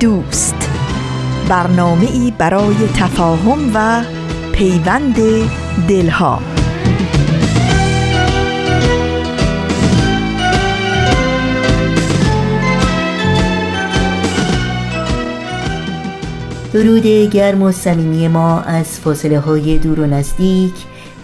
دوست. برنامه ای برای تفاهم و پیوند دلها. درود گرم و صمیمی ما از فاصله های دور و نزدیک.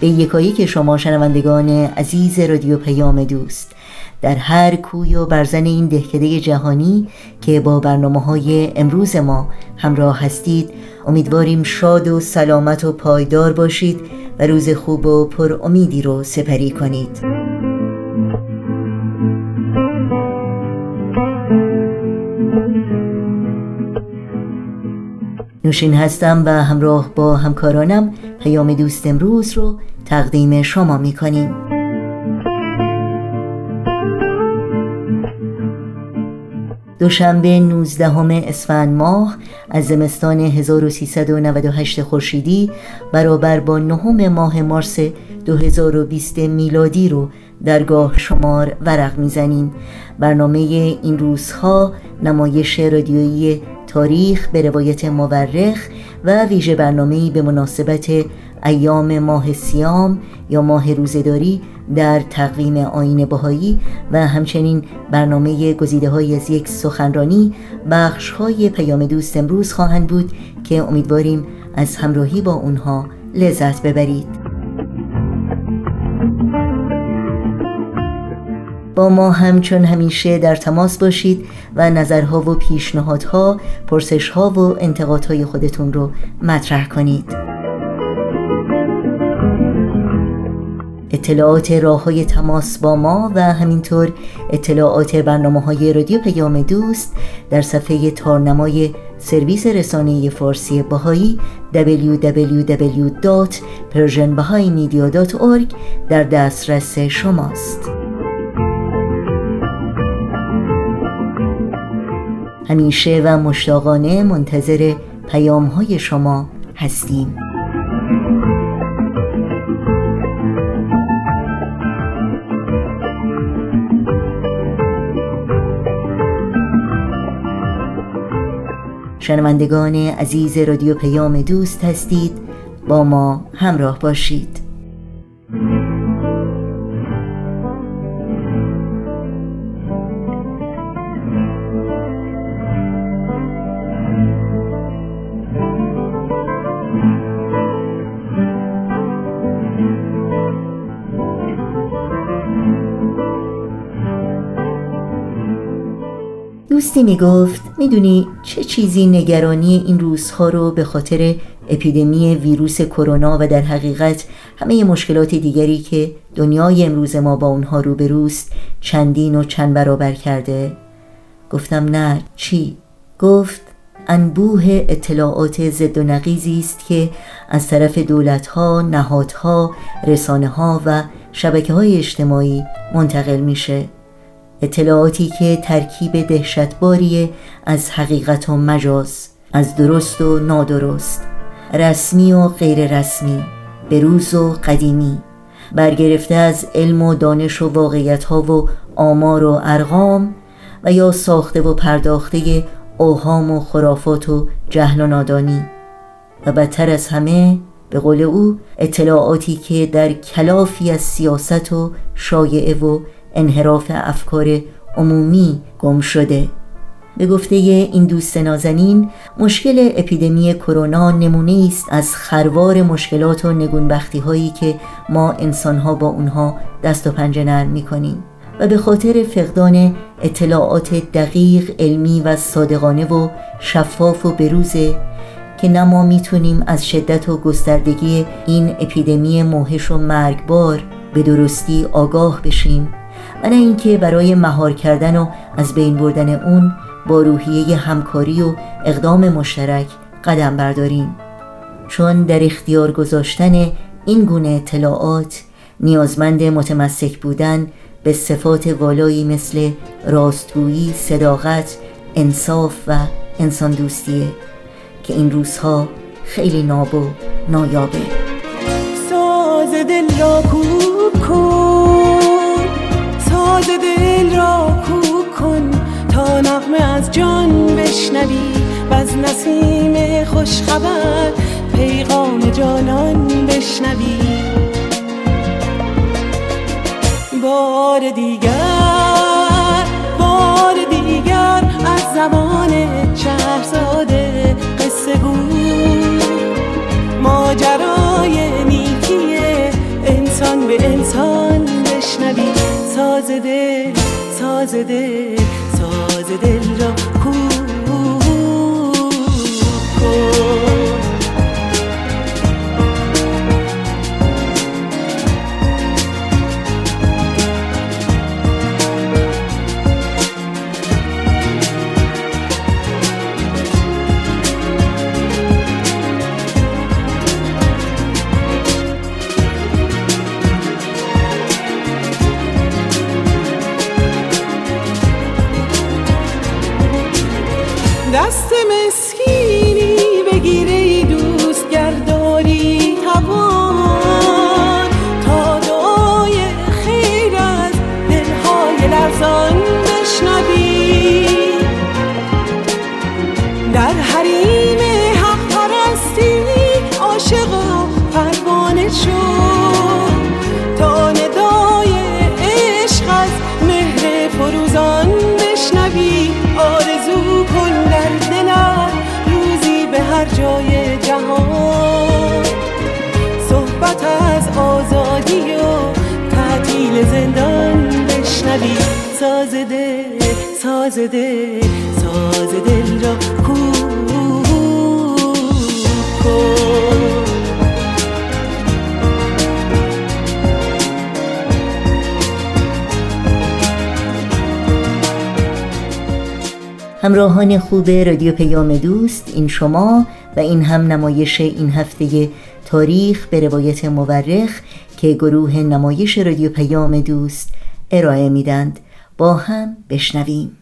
به یکایی که شما شنوندگان عزیز رادیو پیام دوست. در هر کوی و برزن این دهکده جهانی که با برنامه های امروز ما همراه هستید امیدواریم شاد و سلامت و پایدار باشید و روز خوب و پر امیدی رو سپری کنید. نوشین هستم و همراه با همکارانم پیام دوست امروز رو تقدیم شما می کنیم دوشنبه 19 اسفند ماه از زمستان 1398 خورشیدی برابر با نهم ماه مارس 2020 میلادی رو درگاه شمار ورق می‌زنیم. برنامه این روزها نمایش رادیویی تاریخ به روایت مورخ و ویژه برنامه‌ای به مناسبت ایام ماه سیام یا ماه روزداری در تقویم آین بهایی و همچنین برنامه گزیده های از یک سخنرانی بخش های پیام دوست امروز خواهند بود که امیدواریم از همراهی با اونها لذت ببرید. با ما همچون همیشه در تماس باشید و نظرها و پیشنهادها، پرسشها و انتقادهای خودتون رو مطرح کنید. اطلاعات راه های تماس با ما و همینطور اطلاعات برنامه های رادیو پیام دوست در صفحه تارنمای سرویس رسانه فارسی باهایی www.persianbahaimedia.org در دسترس شماست. همیشه و مشتاقانه منتظر پیام های شما هستیم. شنوندگان عزیز رادیو پیام دوست هستید با ما همراه باشید. دوستی می گفت می‌دونی چه چیزی نگرانی این روزها رو به خاطر اپیدمی ویروس کرونا و در حقیقت همه مشکلات دیگری که دنیای امروز ما با اونها روبروست چندین و چند برابر کرده؟ گفتم نه. چی؟ گفت انبوه اطلاعات ضد و نقیزی است که از طرف دولتها، نهادها، رسانه ها و شبکه های اجتماعی منتقل میشه. اطلاعاتی که ترکیب دهشتباری از حقیقت و مجاز از درست و نادرست رسمی و غیر رسمی بروز و قدیمی برگرفته از علم و دانش و واقعیت ها و آمار و ارقام و یا ساخته و پرداخته اوهام و خرافات و جهل و نادانی. و بدتر از همه به قول او اطلاعاتی که در کلافی از سیاست و شایعه و انحراف افکار عمومی گم شده. به گفته این دوست نازنین مشکل اپیدمی کرونا نمونه است از خروار مشکلات و نگونبختی هایی که ما انسانها با اونها دست و پنجه نرم می کنیم و به خاطر فقدان اطلاعات دقیق علمی و صادقانه و شفاف و بروزه که نه ما می‌تونیم از شدت و گستردگی این اپیدمی موهش و مرگبار به درستی آگاه بشیم. و نه اینکه برای مهار کردن و از بین بردن اون با روحیه همکاری و اقدام مشترک قدم برداریم. چون در اختیار گذاشتن این گونه اطلاعات نیازمند متمسک بودن به صفات والایی مثل راستگویی، صداقت، انصاف و انسان دوستیه که این روزها خیلی ناب و نایابه. ساز دل را کوک کن. ساز دل را کوک کن تا نغمه از جان بشنوی و از نسیم خوشخبر پیغام جانان بشنوی. بار دیگر بار دیگر از زمان شهرزاده قصه گو ماجرای نیکی انسان به انسان بشنوی ساز دل ساز دل ساز دل را از آزادی و تعطیل زندان بشنوی. ساز دل ساز دل ساز دل را کو. همراهان خوب رادیو پیام دوست این شما و این هم نمایش این هفته تاریخ به روایت مورخ که گروه نمایش رادیو پیام دوست ارائه میدند. با هم بشنویم.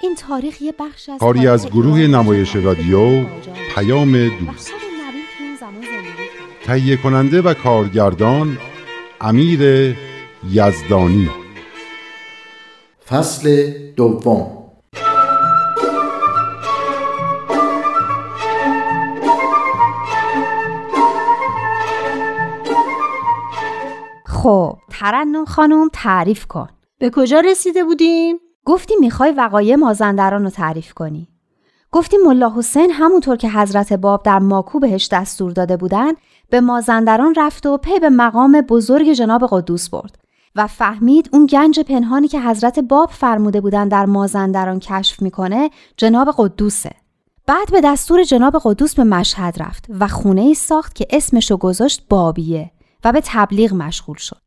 این تاریخ یه بخش از کاری از گروه نمایش رادیو پیام دوست. تهیه کننده و کارگردان امیر یزدانی. فصل دوم. خب ترنم خانم تعریف کن. به کجا رسیده بودیم؟ گفتی می‌خوای وقایع مازندران رو تعریف کنی. گفتی ملا حسین همونطور که حضرت باب در ماکو بهش دستور داده بودن به مازندران رفت و پی به مقام بزرگ جناب قدوس برد و فهمید اون گنج پنهانی که حضرت باب فرموده بودن در مازندران کشف می‌کنه جناب قدوسه. بعد به دستور جناب قدوس به مشهد رفت و خونه ای ساخت که اسمشو گذاشت بابیه و به تبلیغ مشغول شد.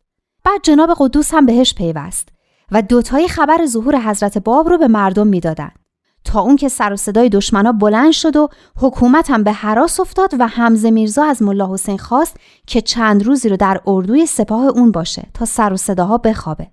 بعد جناب قدوس هم بهش پیوست و دوتای خبر ظهور حضرت باب رو به مردم می‌دادند تا اون که سر و صدای دشمنا بلند شد و حکومت هم به حراس افتاد و حمزه میرزا از ملا حسین خواست که چند روزی رو در اردوی سپاه اون باشه تا سر و صداها بخوابه.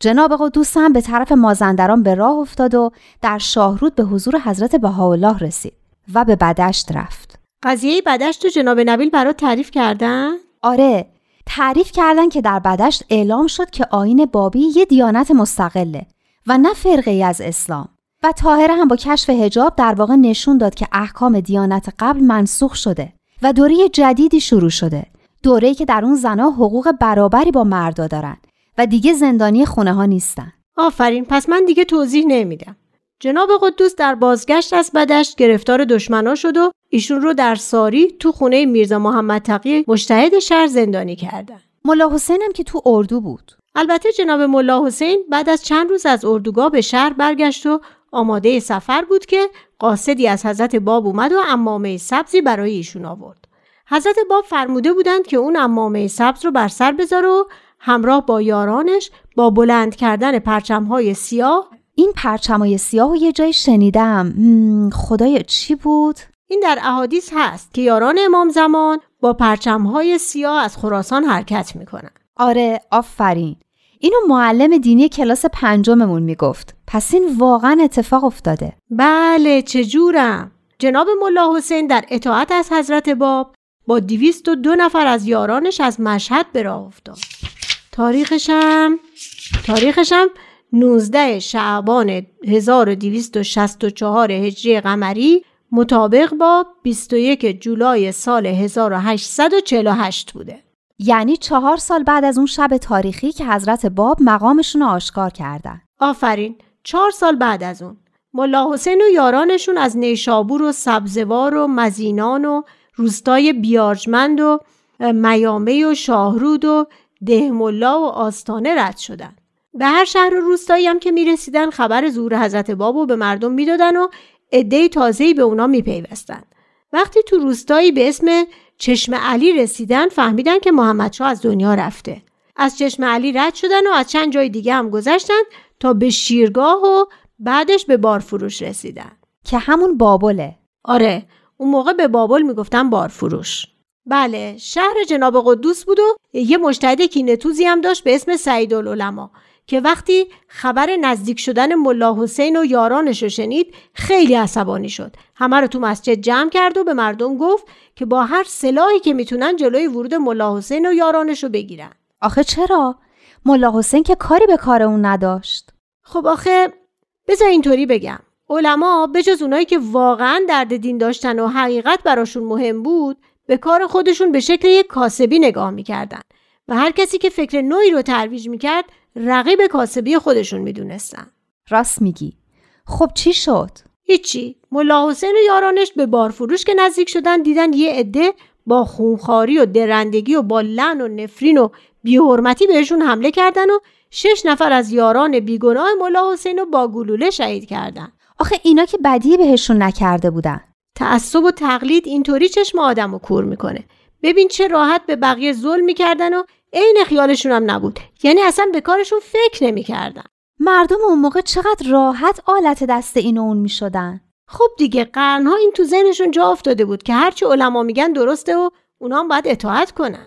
جناب قدوس هم به طرف مازندران به راه افتاد و در شاهرود به حضور حضرت بهاءالله رسید و به بدشت رفت. قضیه بدشت تو جناب نبیل برات تعریف کردن؟ آره تعریف کردن که در بدشت اعلام شد که آین بابی یه دیانت مستقله و نه فرقه ای از اسلام. و تاهره هم با کشف هجاب در واقع نشون داد که احکام دیانت قبل منسوخ شده و دوره جدیدی شروع شده. دوره‌ای که در اون زنها حقوق برابری با مردا دارن و دیگه زندانی خونه ها نیستن. آفرین پس من دیگه توضیح نمیدم. جناب قدوس در بازگشت از بدشت گرفتار دشمنا شد و ایشون رو در ساری تو خونه میرزا محمد تقی مشتهد شهر زندانی کردن ملا حسین هم که تو اردو بود البته جناب ملا حسین بعد از چند روز از اردوگاه به شهر برگشت و آماده سفر بود که قاصدی از حضرت باب اومد و امامه سبزی برای ایشون آورد. حضرت باب فرموده بودند که اون امامه سبز رو بر سر بذاره و همراه با یارانش با بلند کردن پرچمهای سیاه این پرچمای سیاه و یه جای شنیدم. خدایا چی بود؟ این در احادیث هست که یاران امام زمان با پرچمهای سیاه از خراسان حرکت می‌کنن. آره آفرین. اینو معلم دینی کلاس پنجممون می‌گفت. پس این واقعا اتفاق افتاده. بله چجورم؟ جناب ملا حسین در اطاعت از حضرت باب با دیویست و دو نفر از یارانش از مشهد به راه افتاد. تاریخشم؟ تاریخشم؟ 19 شعبان 1264 هجری قمری مطابق با 21 جولای سال 1848 بوده. یعنی چهار سال بعد از اون شب تاریخی که حضرت باب مقامشون رو آشکار کردن. آفرین چهار سال بعد از اون. ملا حسین و یارانشون از نیشابور و سبزوار و مزینان و روستای بیارجمند و میامه و شاهرود و دهملا و آستانه رد شدن. به هر شهر و روستایی هم که می‌رسیدن خبر ظهور حضرت باب و به مردم می‌دادن و عده تازه‌ای به اونا میپیوستن. وقتی تو روستایی به اسم چشم علی رسیدن فهمیدن که محمدشاه از دنیا رفته. از چشم علی رد شدن و از چند جای دیگه هم گذشتن تا به شیرگاه و بعدش به بارفروش رسیدن. که همون بابله. آره اون موقع به بابل می‌گفتن بارفروش. بله شهر جناب قدوس بود و یه مجتهد کینتوزی هم داشت به اسم سعید العلماء که وقتی خبر نزدیک شدن ملا حسین و یارانش رو شنید خیلی عصبانی شد. همه رو تو مسجد جمع کرد و به مردم گفت که با هر سلاحی که می‌تونن جلوی ورود ملا حسین و یارانش رو بگیرن. آخه چرا؟ ملا حسین که کاری به کار اون نداشت. خب آخه بذار اینطوری بگم. علما به جز اونایی که واقعا درد دین داشتن و حقیقت براشون مهم بود به کار خودشون به شکل یک کاسبی نگاه می‌کردن. و هر کسی که فکر نوعی رو ترویج می‌کرد رقیب کاسبی خودشون می‌دونستن. راست میگی. خب چی شد؟ هیچی. ملا حسین و یارانش به بارفروش که نزدیک شدن دیدن یه عده با خونخاری و درندگی و با لعن و نفرین و بیحرمتی بهشون حمله کردن و شش نفر از یاران بیگناه ملا حسین رو با گلوله شهید کردن. آخه اینا که بدی بهشون نکرده بودن. تعصب و تقلید اینطوری چشم آدم رو کور می‌کنه. ببین چه راحت به بقیه ظلم می‌کردن و عین خیالشون هم نبود. یعنی اصلا به کارشون فکر نمی‌کردن. مردم اون موقع چقدر راحت آلت دست این و اون می‌شدن. خب دیگه قرنها این تو ذهنشون جا افتاده بود که هرچی علما میگن درسته و اونا هم باید اطاعت کنن.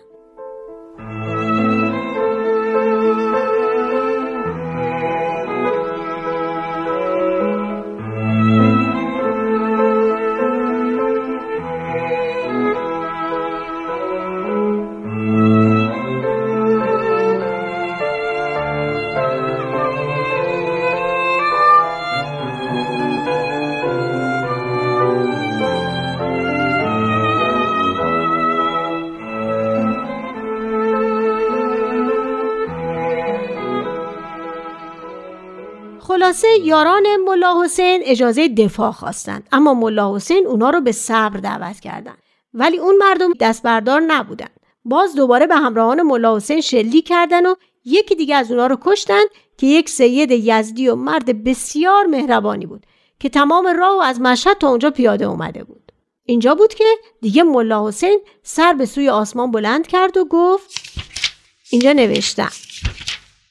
خلاصه یاران ملا حسین اجازه دفاع خواستند اما ملا حسین اونا رو به صبر دعوت کردند ولی اون مردم دست بردار نبودن. باز دوباره به همراهان ملا حسین شلی کردن و یکی دیگه از اونا رو کشتن که یک سید یزدی و مرد بسیار مهربانی بود که تمام راه و از مشهد تا اونجا پیاده اومده بود. اینجا بود که دیگه ملا حسین سر به سوی آسمان بلند کرد و گفت اینجا نوشتم.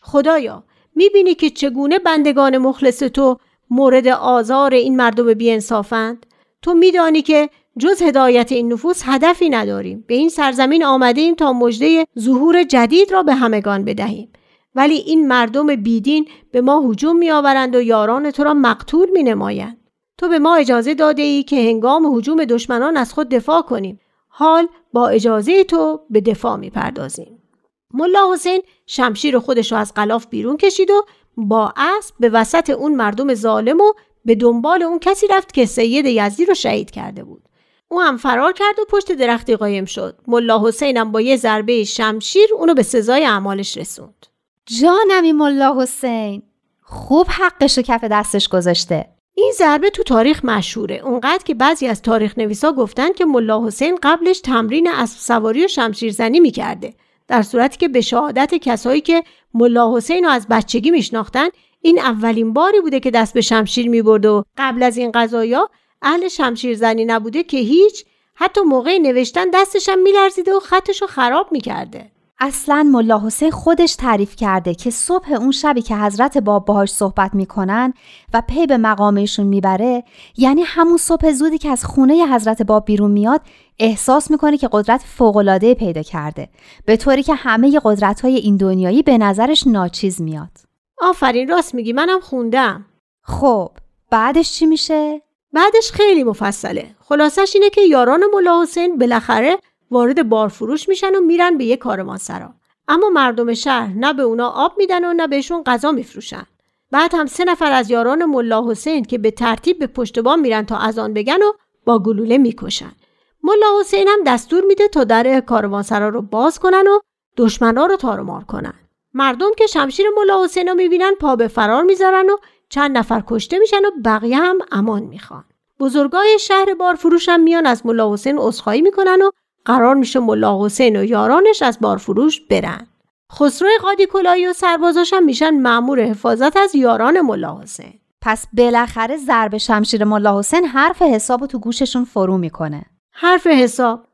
خدایا می‌بینی که چگونه بندگان مخلص تو مورد آزار این مردم بیانصافند؟ تو میدانی که جز هدایت این نفوس هدفی نداریم. به این سرزمین آمده ایم تا مژده ظهور جدید را به همگان بدهیم. ولی این مردم بیدین به ما هجوم میآورند و یاران تو را مقتول می نمایند. تو به ما اجازه داده ای که هنگام حجوم دشمنان از خود دفاع کنیم. حال با اجازه تو به دفاع می‌پردازیم. ملا حسین شمشیر خودش رو از غلاف بیرون کشید و با اسب به وسط اون مردم ظالم و به دنبال اون کسی رفت که سید یزدی رو شهید کرده بود. او هم فرار کرد و پشت درختی قایم شد. ملا حسین هم با یه ضربه شمشیر اونو به سزای اعمالش رسوند. جانمی ملا حسین خوب حقش رو کف دستش گذاشته. این ضربه تو تاریخ مشهوره. اونقدر که بعضی از تاریخ نویسا گفتن که ملا حسین قبلش تمرین اسب سواری و شمشیرزنی می‌کرده. در صورتی که به شهادت کسایی که ملا حسین رو از بچگی میشناختن این اولین باری بوده که دست به شمشیر می‌برد و قبل از این قضایا اهل شمشیرزنی نبوده که هیچ حتی موقع نوشتن دستشم میلرزیده و خطش رو خراب می‌کرده. اصلا ملا حسین خودش تعریف کرده که صبح اون شبی که حضرت باب باهاش صحبت می‌کنن و پی به مقامشون می‌بره یعنی همون صبح زودی که از خونه حضرت باب بیرون میاد احساس می‌کنه که قدرت فوقالعاده پیدا کرده به طوری که همه قدرت های این دنیایی به نظرش ناچیز میاد. آفرین راست میگی منم خوندم. خب بعدش چی میشه؟ بعدش خیلی مفصله. خلاصش اینه که یاران ملا حسین بالاخره وارد بارفروش میشن و میرن به یه کاروانسرا اما مردم شهر نه به اونا آب میدن و نه بهشون غذا میفروشن. بعد هم سه نفر از یاران ملا حسین که به ترتیب به پشت بام میرن تا از آن بگن و با گلوله می‌کشن. ملا حسین هم دستور میده تا در کاروانسرا رو باز کنن و دشمنا رو تارمار کنن. مردم که شمشیر ملا حسین رو می‌بینن پا به فرار می‌ذارن و چند نفر کشته میشن و بقیه هم امان می‌خوان. بزرگای شهر بارفروش هم میان از ملا حسین عذرخواهی می‌کنن و قرار میشه ملا حسین و یارانش از بارفروش برن. خسرو قادی کلایی و سربازاش هم میشن مأمور حفاظت از یاران ملا حسین. پس بالاخره ضرب شمشیر ملا حسین حرف حساب تو گوششون فرو می‌کنه. حرف حساب.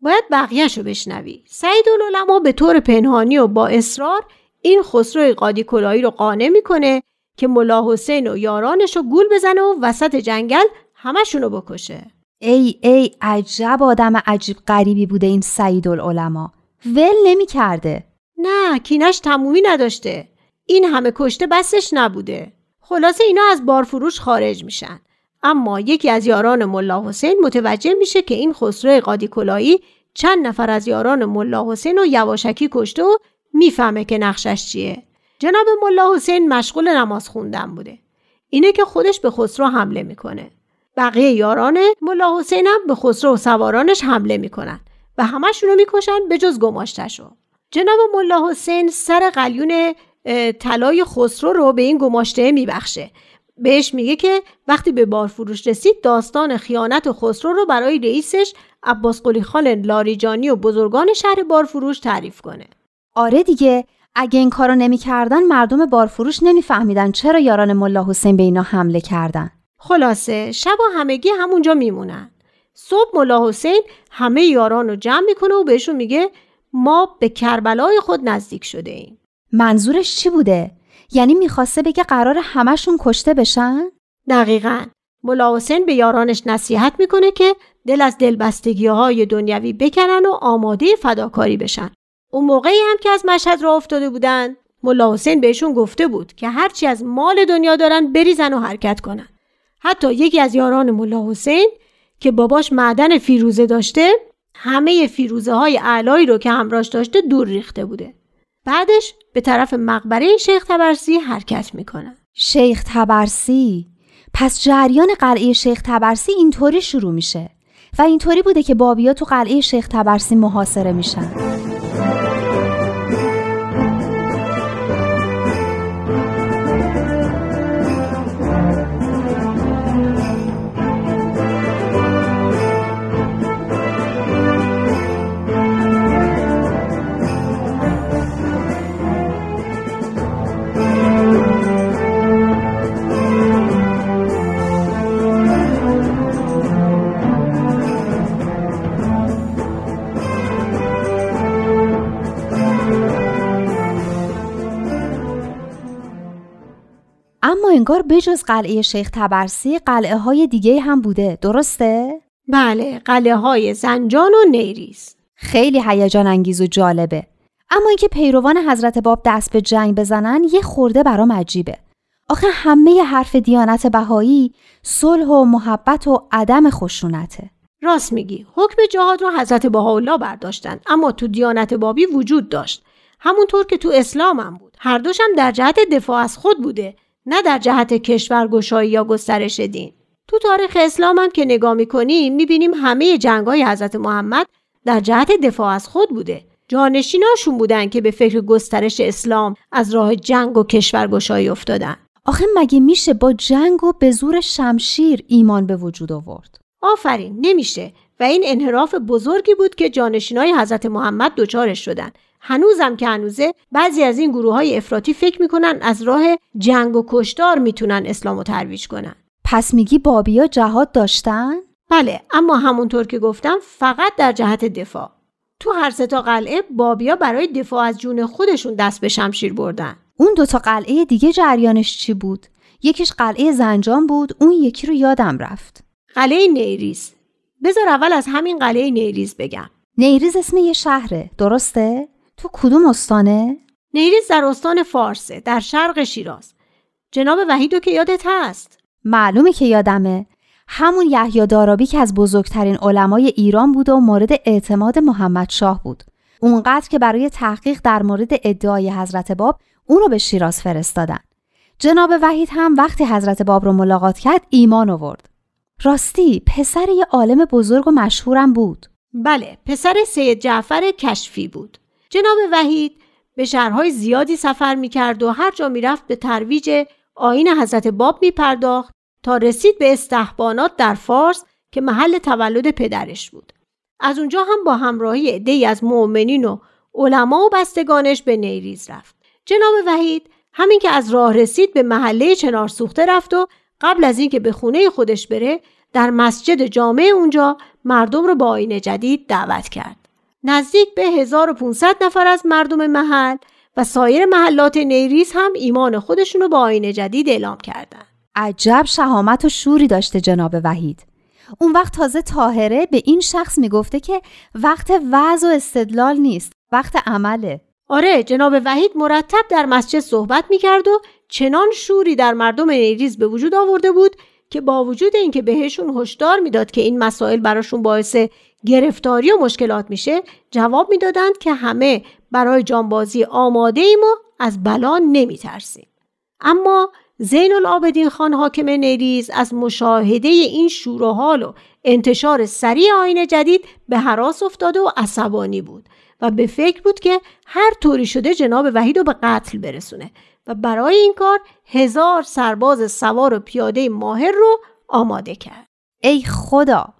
باید بقیهش رو بشنوی. سعید العلماء به طور پنهانی و با اصرار این خسرو قادی کلایی رو قانع می‌کنه که ملا حسین و یارانش رو گول بزنه و وسط جنگل همشونو بکشه. ای ای عجب آدم عجیب غریبی بوده این سعید العلماء. ول نمی کرده نه کینش تمومی نداشته. این همه کشته بسش نبوده. خلاصه اینا از بارفروش خارج میشن. اما یکی از یاران ملا حسین متوجه میشه که این خسرو قادی کلایی چند نفر از یاران ملا حسین رو یواشکی کشته و می‌فهمه که نقشش چیه. جناب ملا حسین مشغول نماز خوندن بوده. اینه که خودش به خسرو حمله می‌کنه. بقیه یاران ملا حسین هم به خسرو و سوارانش حمله می‌کنن و همشون رو می‌کشن به جز گماشتشو جناب ملا حسین سر قلیون طلای خسرو رو به این گماشته میبخشه. بهش میگه که وقتی به بارفروش رسید داستان خیانت خسرو رو برای رئیسش عباس قلی خان لاریجانی و بزرگان شهر بارفروش تعریف کنه. آره دیگه اگه این کارو نمی‌کردن مردم بارفروش نمیفهمیدن چرا یاران ملا حسین به اینا حمله کردن. خلاصه شب و همگی همونجا میمونن. صبح ملا حسین همه یاران رو جمع می‌کنه و بهشون میگه ما به کربلای خود نزدیک شده ایم. منظورش چی بوده؟ یعنی می‌خواسته بگه قرار همشون کشته بشن؟ دقیقا. ملا حسین به یارانش نصیحت می‌کنه که دل از دلبستگی های دنیوی بکنن و آماده فداکاری بشن. اون موقعی هم که از مشهد را افتاده بودن ملا حسین بهشون گفته بود که هرچی از مال دنیا دارن بریزن و حرکت کنن. حتی یکی از یاران ملا حسین که باباش معدن فیروزه داشته همه فیروزه های رو که همراش داشته دور ریخته بوده. بعدش به طرف مقبره شیخ تبرسی حرکت می‌کنن شیخ تبرسی پس جریان قلعه شیخ تبرسی اینطوری شروع میشه و اینطوری بوده که بابیا تو قلعه شیخ تبرسی محاصره میشن. اما انگار بجز قلعه شیخ تبرسی قلعه های دیگه هم بوده. درسته؟ بله قلعه های زنجان و نیریز خیلی هیجان انگیز و جالبه. اما اینکه پیروان حضرت باب دست به جنگ بزنن یه خورده برام عجیبه. آخه همه حرف دیانت بهایی صلح و محبت و عدم خشونته. راست میگی حکم جهاد رو حضرت بهاءالله برداشتن اما تو دیانت بابی وجود داشت. همونطور که تو اسلام هم بود. هر دوشم در جهت دفاع از خود بوده. نه در جهت کشورگشایی یا گسترش دین. تو تاریخ اسلام هم که نگاه می‌کنیم می‌بینیم همه جنگای حضرت محمد در جهت دفاع از خود بوده. جانشیناشون بودن که به فکر گسترش اسلام از راه جنگ و کشورگشایی افتادن. آخه مگه میشه با جنگ و به زور شمشیر ایمان به وجود آورد؟ آفرین نمیشه. و این انحراف بزرگی بود که جانشینای حضرت محمد دچارش شدن. هنوزم که هنوزه بعضی از این گروه های افراطی فکر می‌کنن از راه جنگ و کشتار می‌تونن اسلام و ترویج کنن پس میگی بابیا جهاد داشتن؟ بله اما همونطور که گفتم فقط در جهت دفاع تو هر سه تا قلعه بابیا برای دفاع از جون خودشون دست به شمشیر بردن اون دوتا قلعه دیگه جریانش چی بود؟ یکیش قلعه زنجان بود اون یکی رو یادم رفت قلعه نیریز بذار اول از همین قلعه نیریز بگم نیریز اسم یه شهره درسته؟ تو کدوم استانه؟ نیریز در استان فارسه در شرق شیراز. جناب وحیدو که یادت هست. معلومه که یادمه. همون یحیی دارابی که از بزرگترین علمای ایران بود و مورد اعتماد محمد شاه بود. اونقدر که برای تحقیق در مورد ادعای حضرت باب اون رو به شیراز فرستادن. جناب وحید هم وقتی حضرت باب رو ملاقات کرد ایمان آورد. راستی پسر یه عالم بزرگ و مشهورم بود. بله پسر سید جعفر کشفی بود. جناب وحید به شهرهای زیادی سفر می‌کرد و هر جا می‌رفت به ترویج آین حضرت باب می پرداخت تا رسید به استحبانات در فارس که محل تولد پدرش بود. از اونجا هم با همراهی عدهای از مؤمنین و علما و بستگانش به نیریز رفت. جناب وحید همین که از راه رسید به محله چنار سوخته رفت و قبل از اینکه به خونه خودش بره در مسجد جامع اونجا مردم رو با آین جدید دعوت کرد. نزدیک به 1500 نفر از مردم محل و سایر محلات نیریز هم ایمان خودشونو با آین جدید اعلام کردن. عجب شهامت و شوری داشته جناب وحید. اون وقت تازه تاهره به این شخص می‌گفته که وقت وعظ و استدلال نیست، وقت عمله. آره جناب وحید مرتب در مسجد صحبت می‌کرد و چنان شوری در مردم نیریز به وجود آورده بود که با وجود اینکه بهشون هشدار می‌داد که این مسائل براشون باعث گرفتاری و مشکلات میشه جواب می‌دادند که همه برای جانبازی آماده ایم و از بلا نمیترسیم اما زین العابدین خان حاکم نیریز از مشاهده این شور و حال و انتشار سریع آین جدید به حراس افتاده و عصبانی بود و به فکر بود که هر طوری شده جناب وحید رو به قتل برسونه و برای این کار هزار سرباز سوار و پیاده ماهر رو آماده کرد. ای خدا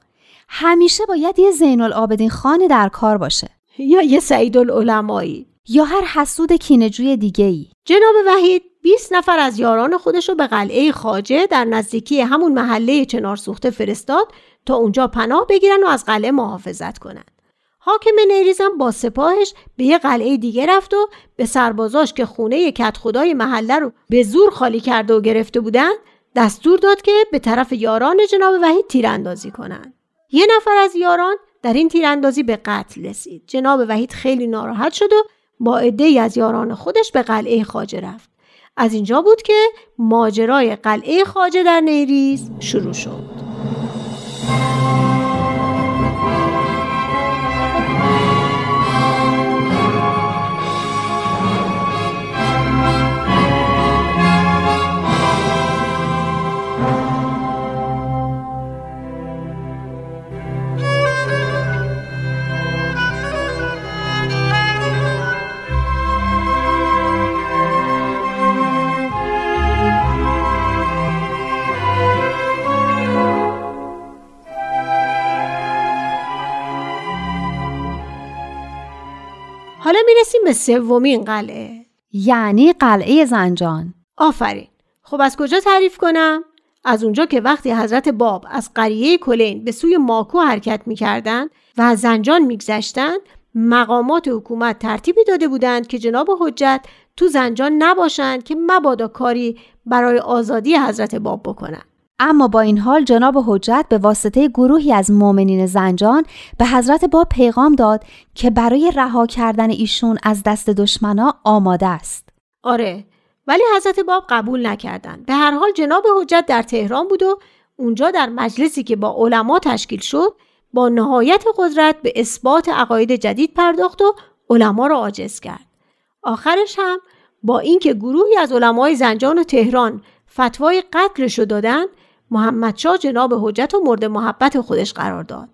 همیشه باید یه زین العابدین خانی در کار باشه یا یه سعید العلمایی یا هر حسود کینجوی دیگه ای جناب وحید 20 نفر از یاران خودش رو به قلعه خاجه در نزدیکی همون محله چنار سوخته فرستاد تا اونجا پناه بگیرن و از قلعه محافظت کنند. حاکم نیریزم با سپاهش به یه قلعه دیگه رفت و به سربازاش که خونه کت خدای محله رو به زور خالی کرده و گرفته بودن دستور داد که به طرف یاران جناب وحید تیراندازی کنند. یه نفر از یاران در این تیراندازی به قتل رسید. جناب وحید خیلی ناراحت شد و با عده از یاران خودش به قلعه خاجه رفت. از اینجا بود که ماجرای قلعه خاجه در نیریز شروع شد. به سومین قلعه. یعنی قلعه زنجان. آفرین. خب از کجا تعریف کنم؟ از اونجا که وقتی حضرت باب از قریه کلین به سوی ماکو حرکت می‌کردند و از زنجان میگذشتند مقامات حکومت ترتیبی داده بودند که جناب حجت تو زنجان نباشند که مبادا کاری برای آزادی حضرت باب بکنند. اما با این حال جناب حجت به واسطه گروهی از مؤمنین زنجان به حضرت باب پیغام داد که برای رها کردن ایشون از دست دشمنا آماده است. آره ولی حضرت باب قبول نکردند به هر حال جناب حجت در تهران بود و اونجا در مجلسی که با علما تشکیل شد با نهایت قدرت به اثبات عقاید جدید پرداخت و علما را عاجز کرد آخرش هم با اینکه گروهی از علمای زنجان و تهران فتوای قتلش رو دادن محمد شاه جناب حجت و مورد محبت خودش قرار داد.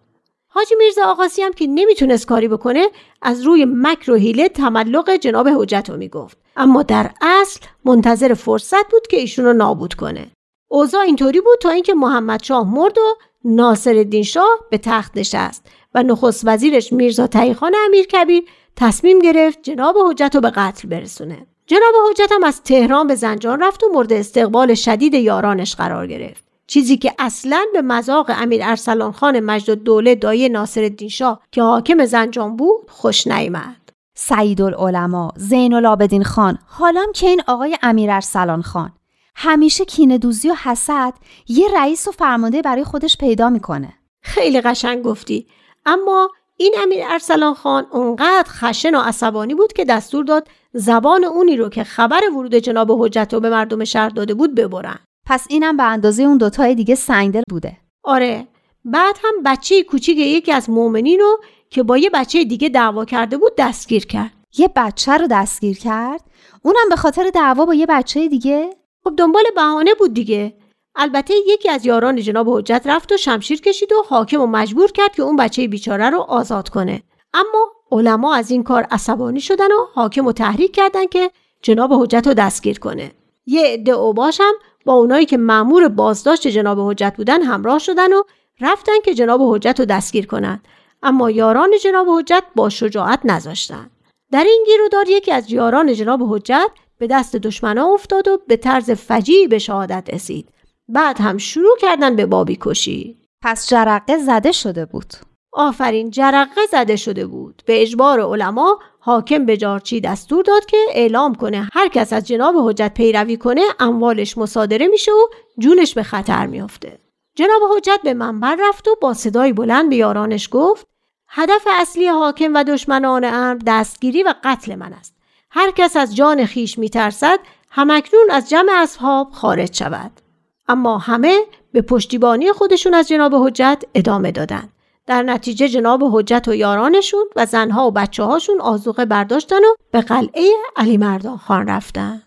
حاجی میرزا آقاسی هم که نمی‌تونست کاری بکنه از روی مکر و حیله تملق جناب حجت رو می‌گفت. اما در اصل منتظر فرصت بود که ایشون رو نابود کنه. اوضاع اینطوری بود تا اینکه محمد شاه مرد و ناصر الدین شاه به تخت نشست و نخست وزیرش میرزا تایخان امیر کبیر تصمیم گرفت جناب حجت رو به قتل برسونه. جناب حجت هم از تهران به زنجان رفت و مورد استقبال شدید یارانش قرار گرفت. چیزی که اصلا به مذاق امیر ارسلان خان مجد دوله دایی ناصر الدین شاه که حاکم زنجان بود خوش نیامد. سعید العلماء زین العابدین خان حالام که این آقای امیر ارسلان خان. همیشه کینه دوزی و حسد یه رئیس و فرمانده برای خودش پیدا می‌کنه. خیلی قشنگ گفتی. اما این امیر ارسلان خان اونقدر خشن و عصبانی بود که دستور داد زبان اونی رو که خبر ورود جناب حجت رو به مردم شهر داده بود ببرن. پس اینم به اندازه اون دوتای دیگه سنگدل بوده. آره بعد هم بچه کوچیک یکی از مؤمنین رو که با یه بچه دیگه دعوا کرده بود دستگیر کرد. یه بچه رو دستگیر کرد؟ اونم به خاطر دعوا با یه بچه دیگه؟ خب دنبال بهانه بود دیگه. البته یکی از یاران جناب حجت رفت و شمشیر کشید و حاکم و مجبور کرد که اون بچه بیچاره رو آزاد کنه. اما علما از این کار عصبانی شدن و حاکم رو تحریک کردن که جناب حجت رو دستگیر کنه. یه عده اوباش هم با اونایی که مأمور بازداشت جناب حجت بودن همراه شدن و رفتن که جناب حجت رو دستگیر کنند. اما یاران جناب حجت با شجاعت نذاشتن. در این گیرودار یکی از یاران جناب حجت به دست دشمنا افتاد و به طرز فجیعی به شهادت رسید. بعد هم شروع کردن به بابی کشی. پس جرقه زده شده بود. آفرین جرقه زده شده بود. به اجبار علما حاکم به جارچی دستور داد که اعلام کنه هر کس از جناب حجت پیروی کنه اموالش مصادره میشه و جونش به خطر میافته. جناب حجت به منبر رفت و با صدای بلند به یارانش گفت هدف اصلی حاکم و دشمنان امر دستگیری و قتل من است. هر کس از جان خیش میترسد همکنون از جمع اصحاب خارج شود. اما همه به پشتیبانی خودشون از جناب حجت ادامه دادند. در نتیجه جناب حجت و یارانشون و زنها و بچه هاشون آزوقه برداشتن و به قلعه علی مردان خان رفتن.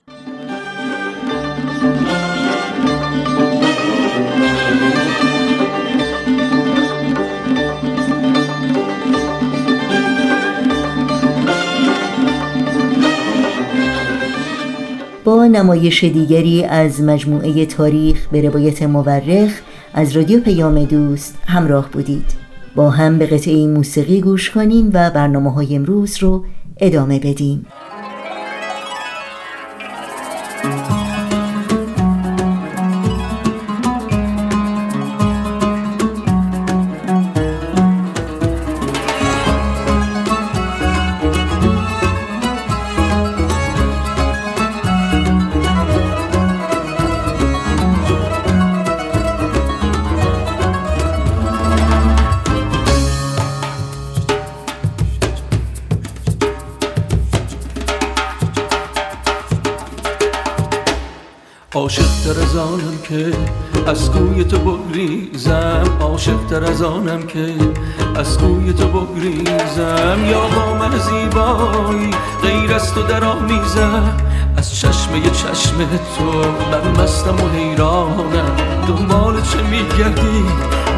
با نمایش دیگری از مجموعه تاریخ به روایت مورخ از رادیو پیام دوست همراه بودید. با هم به قطعه موسیقی گوش کنیم و برنامه های امروز رو ادامه بدیم. تو بگریزم عاشق از آنم که از کوی تو بگریزم. یا با من زیبایی غیر از تو در آمیزم از چشمه چشم تو من مستم و حیرانم. دنبال چه میگردی؟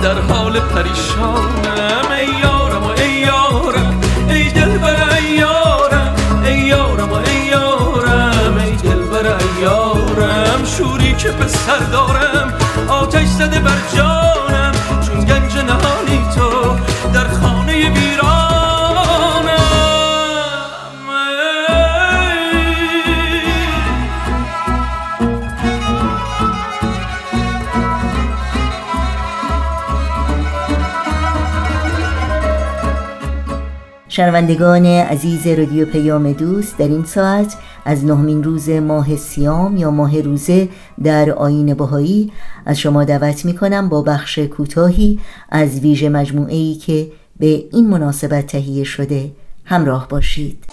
در حال پریشانم. ای یارم و ای یارم ای دل بر ای یارم ای یارم و ای یارم ای دل بر ای یارم. شوری که به سر دارم آتش زده بر جانم چون گنج نهانی تو در خانه ویرانم. شنوندگان عزیز رادیو پیام دوست در این ساعت از نهمین روز ماه سیام یا ماه روزه در آین بهایی از شما دعوت می کنم با بخش کوتاهی از ویژه مجموعه ای که به این مناسبت تهیه شده همراه باشید.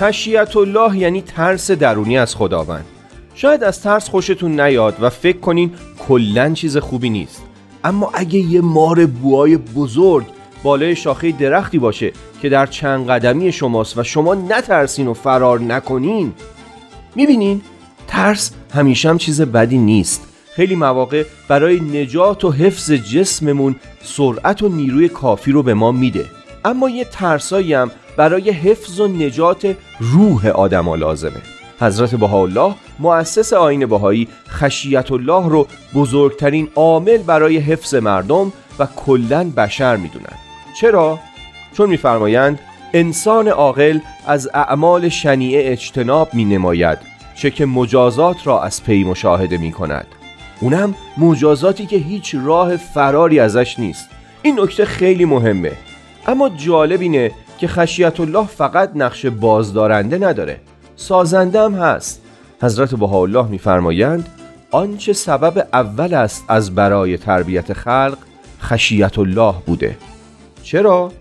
خشیت الله یعنی ترس درونی از خداوند. شاید از ترس خوشتون نیاد و فکر کنین کلا چیز خوبی نیست. اما اگه یه مار بوهای بزرگ بالای شاخه درختی باشه که در چند قدمی شماست و شما نترسین و فرار نکنین می‌بینین ترس همیشه هم چیز بدی نیست. خیلی مواقع برای نجات و حفظ جسممون سرعت و نیروی کافی رو به ما میده. اما یه ترسایی هم برای حفظ و نجات روح آدم لازمه. حضرت بهاءالله مؤسس آین بهایی خشیت الله رو بزرگترین عامل برای حفظ مردم و کلا بشر می‌دونن. چرا؟ چون میفرمایند انسان عاقل از اعمال شنیعه اجتناب می نماید چه که مجازات را از پی مشاهده می کند اونم مجازاتی که هیچ راه فراری ازش نیست. این نکته خیلی مهمه. اما جالب اینه که خشیت الله فقط نقش بازدارنده نداره. سازنده هم هست. حضرت بهاءالله میفرمایند آنچه سبب اول است از برای تربیت خلق خشیت الله بوده چرا؟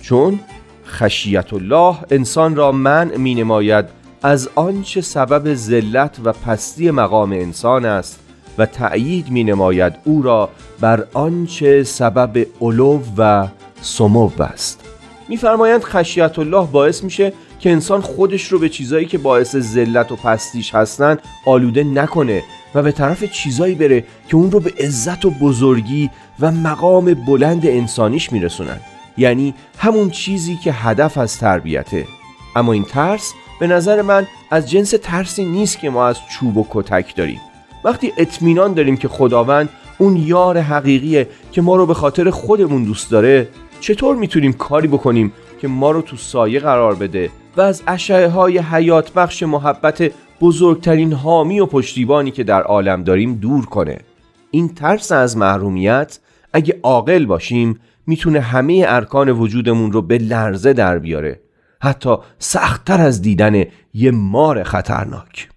چون خشیت الله انسان را منع می نماید از آنچه سبب ذلت و پستی مقام انسان است و تأیید می نماید او را بر آنچه سبب علو و سمو است میفرمایند خشیت الله باعث میشه که انسان خودش رو به چیزایی که باعث ذلت و پستیش هستن آلوده نکنه و به طرف چیزایی بره که اون رو به عزت و بزرگی و مقام بلند انسانیش میرسونن. یعنی همون چیزی که هدف از تربیته. اما این ترس به نظر من از جنس ترسی نیست که ما از چوب و کتک داریم. وقتی اطمینان داریم که خداوند اون یار حقیقیه که ما رو به خاطر خودمون دوست داره چطور می‌تونیم کاری بکنیم که ما رو تو سایه قرار بده و از اشعه های حیات بخش محبت بزرگترین حامی و پشتیبانی که در عالم داریم دور کنه. این ترس از محرومیت اگه عاقل باشیم می‌تونه همه ارکان وجودمون رو به لرزه در بیاره. حتی سختتر از دیدن یه مار خطرناک.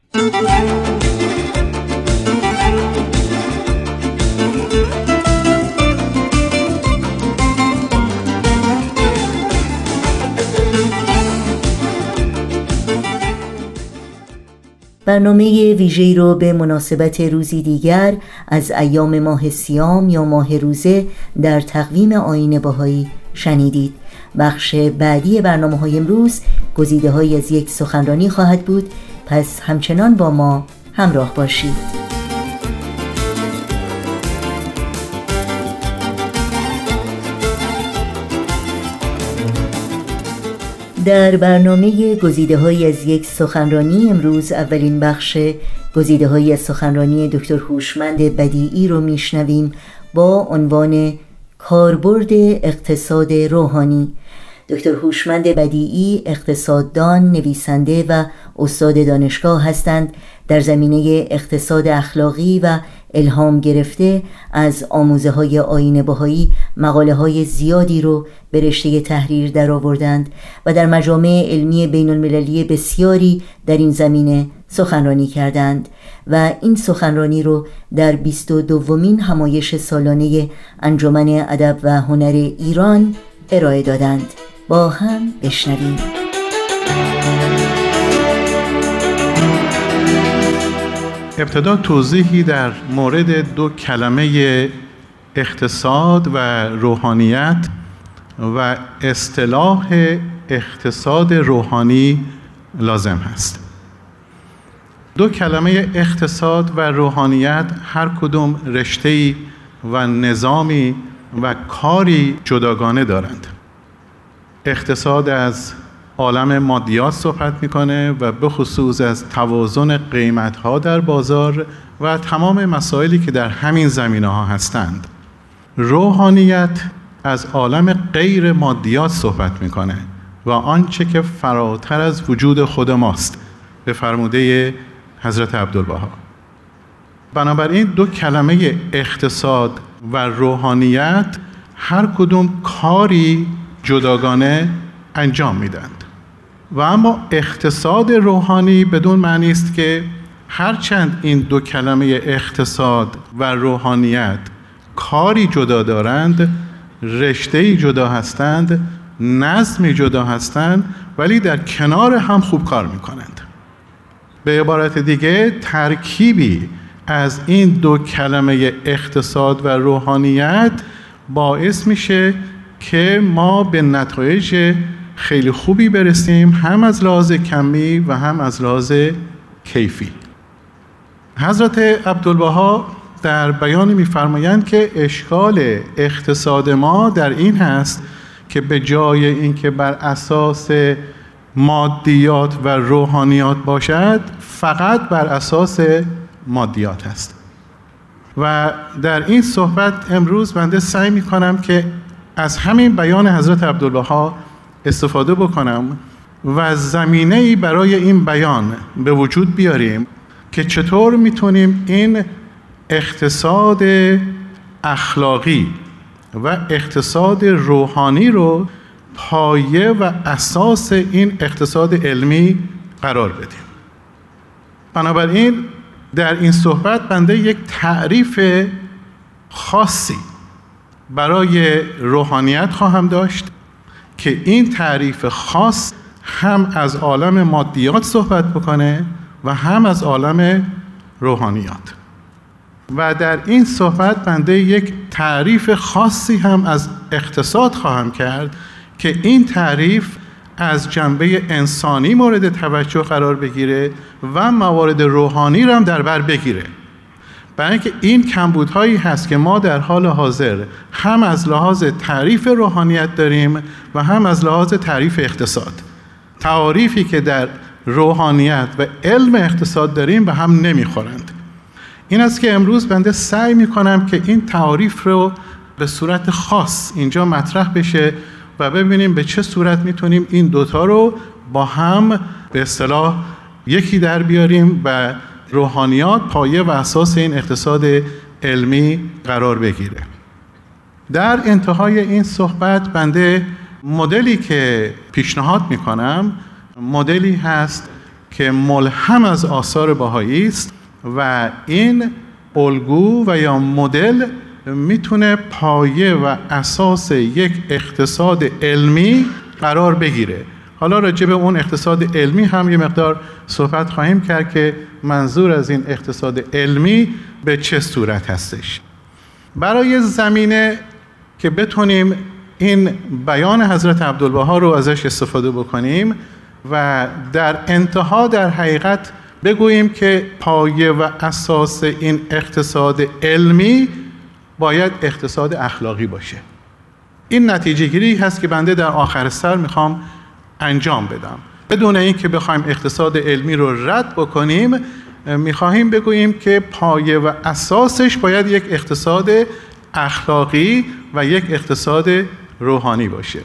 برنامه ویژه‌ای رو به مناسبت روزی دیگر از ایام ماه سیام یا ماه روزه در تقویم آین باهایی شنیدید. بخش بعدی برنامه های امروز گزیده های از یک سخنرانی خواهد بود. پس همچنان با ما همراه باشید. در برنامه گزیده های از یک سخنرانی امروز اولین بخش گزیده های از سخنرانی دکتر هوشمند بدیعی رو میشنویم با عنوان کاربرد اقتصاد روحانی. دکتر هوشمند بدیعی اقتصاددان، نویسنده و استاد دانشگاه هستند. در زمینه اقتصاد اخلاقی و الهام گرفته از آموزه های آین بهایی مقاله های زیادی رو به رشته تحریر درآوردند و در مجامع علمی بین المللی بسیاری در این زمینه سخنرانی کردند و این سخنرانی رو در 22 دومین همایش سالانه انجمن ادب و هنر ایران ارائه دادند. با هم بشنویم. ابتدا توضیحی در مورد دو کلمه اقتصاد و روحانیت و اصطلاح اقتصاد روحانی لازم هست. دو کلمه اقتصاد و روحانیت هر کدوم رشته‌ای و نظامی و کاری جداگانه دارند. اقتصاد از عالم مادیات صحبت می‌کنه و به خصوص از توازن قیمت ها در بازار و تمام مسائلی که در همین زمینه ها هستند. روحانیت از عالم غیر مادیات صحبت می‌کنه و آنچه که فراتر از وجود خود ماست به فرموده حضرت عبدالبها. بنابراین دو کلمه اقتصاد و روحانیت هر کدوم کاری جداگانه انجام میدند و اما اقتصاد روحانی بدون معنی است که هرچند این دو کلمه اقتصاد و روحانیت کاری جدا دارند رشته جدا هستند نظمی جدا هستند ولی در کنار هم خوب کار می‌کنند. به عبارت دیگه ترکیبی از این دو کلمه اقتصاد و روحانیت باعث میشه که ما به نتایج خیلی خوبی برسیم هم از لحاظ کمی و هم از لحاظ کیفی. حضرت عبدالبها در بیان میفرمایند که اشکال اقتصاد ما در این هست که به جای اینکه بر اساس مادیات و روحانیات باشد فقط بر اساس مادیات است. و در این صحبت امروز بنده سعی می کنم که از همین بیان حضرت عبدالبها استفاده بکنم و زمینه ای برای این بیان به وجود بیاریم که چطور می‌تونیم این اقتصاد اخلاقی و اقتصاد روحانی رو پایه و اساس این اقتصاد علمی قرار بدیم. بنابراین در این صحبت بنده یک تعریف خاصی برای روحانیت خواهم داشت. که این تعریف خاص هم از عالم مادیات صحبت بکنه و هم از عالم روحانیات. و در این صحبت بنده یک تعریف خاصی هم از اقتصاد خواهم کرد که این تعریف از جنبه انسانی مورد توجه قرار بگیره و موارد روحانی را هم در بر بگیره. برای اینکه این کمبودهایی هست که ما در حال حاضر هم از لحاظ تعریف روحانیت داریم و هم از لحاظ تعریف اقتصاد. تعاریفی که در روحانیت و علم اقتصاد داریم به هم نمی‌خورند. این است که امروز بنده سعی می‌کنم که این تعاریف رو به صورت خاص اینجا مطرح بشه و ببینیم به چه صورت می‌تونیم این دوتا رو با هم به اصطلاح یکی در بیاریم و روحانیات پایه و اساس این اقتصاد علمی قرار بگیره. در انتهای این صحبت بنده مدلی که پیشنهاد می‌کنم مدلی هست که ملهم از آثار باهایی است و این الگو و یا مدل می‌تونه پایه و اساس یک اقتصاد علمی قرار بگیره. حالا راجع به اون اقتصاد علمی هم یه مقدار صحبت خواهیم کرد که منظور از این اقتصاد علمی به چه صورت هستش. برای زمینه که بتونیم این بیان حضرت عبدالبها رو ازش استفاده بکنیم و در انتها در حقیقت بگوییم که پایه و اساس این اقتصاد علمی باید اقتصاد اخلاقی باشه. این نتیجه گیری هست که بنده در آخر سر می‌خوام انجام بدم. بدون اینکه بخوایم اقتصاد علمی رو رد بکنیم می‌خواهیم بگوییم که پایه و اساسش باید یک اقتصاد اخلاقی و یک اقتصاد روحانی باشه.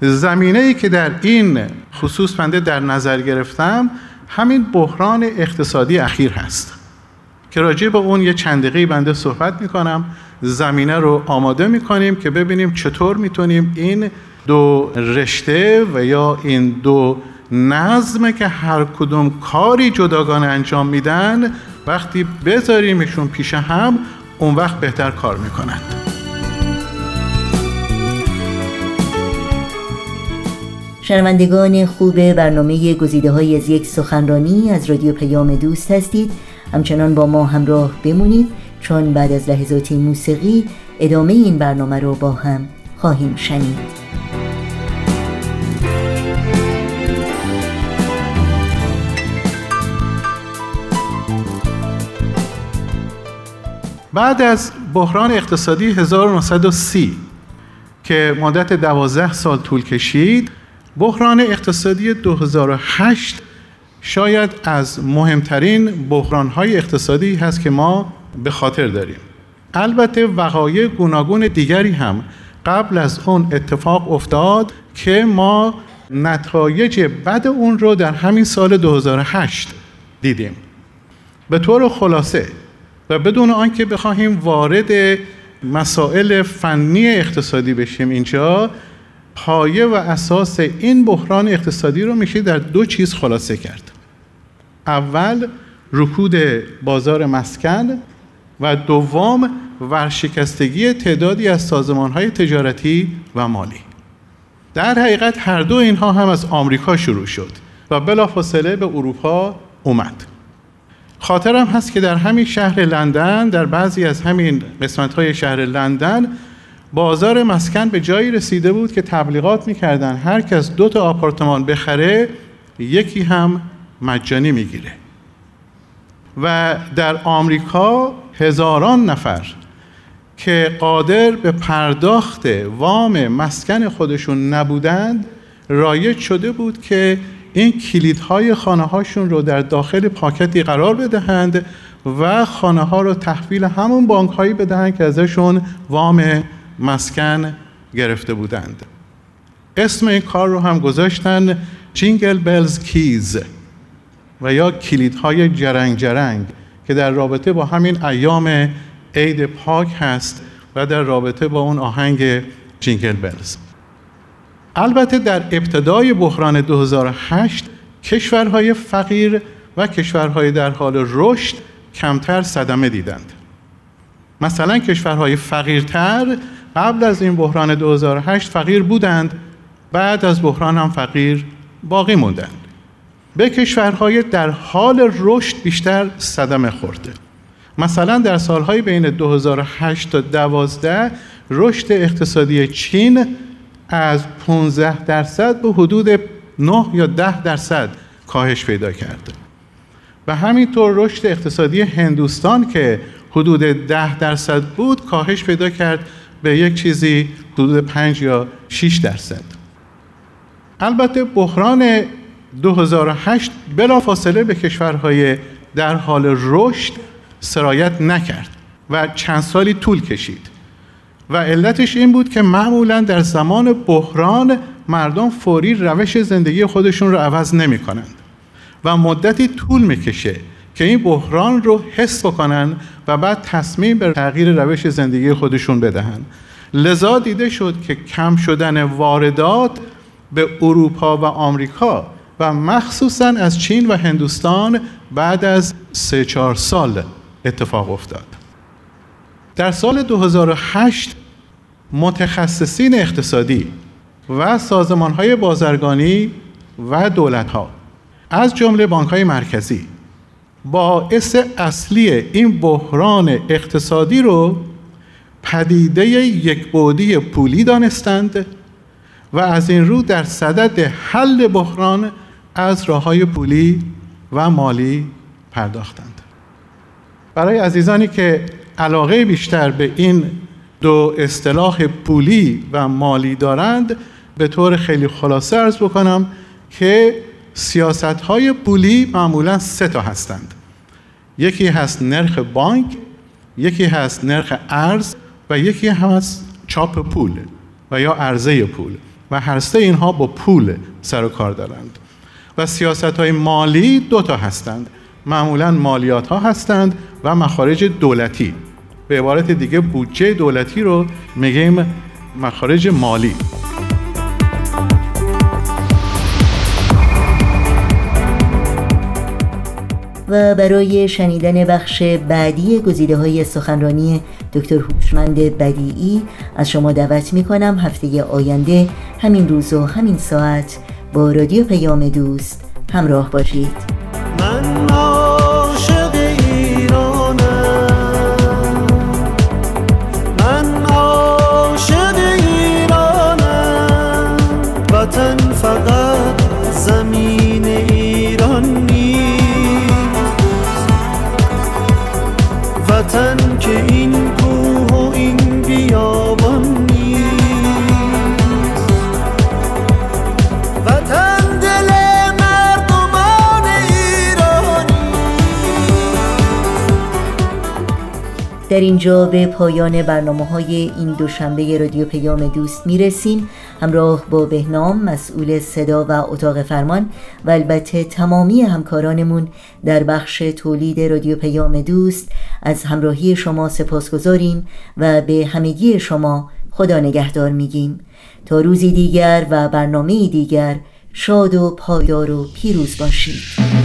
زمینه ای که در این خصوص بنده در نظر گرفتم همین بحران اقتصادی اخیر هست. که راجع به اون یه چند دقیقه بنده صحبت می‌کنم. زمینه رو آماده می‌کنیم که ببینیم چطور می‌تونیم این دو رشته و یا این دو نظم که هر کدوم کاری جداگانه انجام میدن وقتی بذاریمشون پیش هم اون وقت بهتر کار می‌کنند شنوندگان خوب برنامه گزیده های از یک سخنرانی از رادیو پیام دوست هستید. همچنان با ما همراه بمونید چون بعد از لحظاتی موسیقی ادامه این برنامه رو با هم خواهیم شنید. بعد از بحران اقتصادی 1930 که مدت دوازده سال طول کشید بحران اقتصادی 2008 شاید از مهمترین بحرانهای اقتصادی هست که ما به خاطر داریم. البته وقایع گوناگون دیگری هم قبل از اون اتفاق افتاد که ما نتایج بد اون رو در همین سال 2008 دیدیم. به طور خلاصه و بدون آنکه بخواهیم وارد مسائل فنی اقتصادی بشیم اینجا پایه و اساس این بحران اقتصادی رو میشه در دو چیز خلاصه کرد. اول رکود بازار مسکن و دوم ورشکستگی تعدادی از سازمان های تجارتی و مالی. در حقیقت هر دو اینها هم از آمریکا شروع شد و بلافاصله به اروپا اومد. خاطرم هست که در همین شهر لندن در بعضی از همین قسمت های شهر لندن بازار مسکن به جایی رسیده بود که تبلیغات می‌کردن. هر کس دو تا آپارتمان بخره یکی هم مجانی می‌گیره. و در آمریکا هزاران نفر که قادر به پرداخت وام مسکن خودشون نبودند رایج شده بود که این کلیدهای خانه هاشون رو در داخل پاکتی قرار بدهند و خانه ها رو تحویل همون بانک هایی بدهند که ازشون وام مسکن گرفته بودند. اسم این کار رو هم گذاشتن Jingle Bells keys و یا کلیدهای جرنگ جرنگ که در رابطه با همین ایام عید پاک هست و در رابطه با اون آهنگ Jingle Bells البته در ابتدای بحران 2008 کشورهای فقیر و کشورهای در حال رشد کمتر صدمه دیدند. مثلا کشورهای فقیرتر قبل از این بحران 2008 فقیر بودند بعد از بحران هم فقیر باقی موندند. به کشورهای در حال رشد بیشتر صدمه خورده. مثلا در سالهای بین 2008 تا 2012 رشد اقتصادی چین از 15 درصد به حدود 9 یا 10 درصد کاهش پیدا کرده. و همینطور رشد اقتصادی هندوستان که حدود 10 درصد بود کاهش پیدا کرد به یک چیزی حدود 5 یا 6 درصد. البته بحران 2008 بلافاصله به کشورهای در حال رشد سرایت نکرد و چند سالی طول کشید. و علتش این بود که معمولا در زمان بحران مردم فوری روش زندگی خودشون رو عوض نمی کنند و مدتی طول می‌کشه که این بحران رو حس بکنن و بعد تصمیم به تغییر روش زندگی خودشون بدهند لذا دیده شد که کم شدن واردات به اروپا و آمریکا و مخصوصا از چین و هندوستان بعد از سه چهار سال اتفاق افتاد. در سال 2008 متخصصین اقتصادی و سازمان های بازرگانی و دولت ها از جمله بانک های مرکزی باعث اصلی این بحران اقتصادی رو پدیده یک بودی پولی دانستند و از این رو در صدد حل بحران از راه های پولی و مالی پرداختند. برای عزیزانی که علاقه بیشتر به این دو اصطلاح پولی و مالی دارند به طور خیلی خلاصه ارز بکنم که سیاست های پولی معمولا سه تا هستند. یکی هست نرخ بانک یکی هست نرخ ارز و یکی هم هست چاپ پول و یا عرضه پول و هر سه اینها با پول سر و کار دارند. و سیاست های مالی دو تا هستند. معمولا مالیات ها هستند و مخارج دولتی. به عبارت دیگه بودجه دولتی رو میگیم مخارج مالی. و برای شنیدن بخش بعدی گزیده های سخنرانی دکتر هوشمند بدیعی از شما دعوت می کنم هفته آینده همین روز و همین ساعت با رادیو پیام دوست همراه باشید. من در اینجا به پایان برنامه های این دوشنبه رادیو پیام دوست می‌رسیم. همراه با بهنام مسئول صدا و اتاق فرمان و البته تمامی همکارانمون در بخش تولید رادیو پیام دوست از همراهی شما سپاس گذاریم و به همگی شما خدا نگهدار میگیم. تا روزی دیگر و برنامه دیگر شاد و پایدار و پیروز باشید.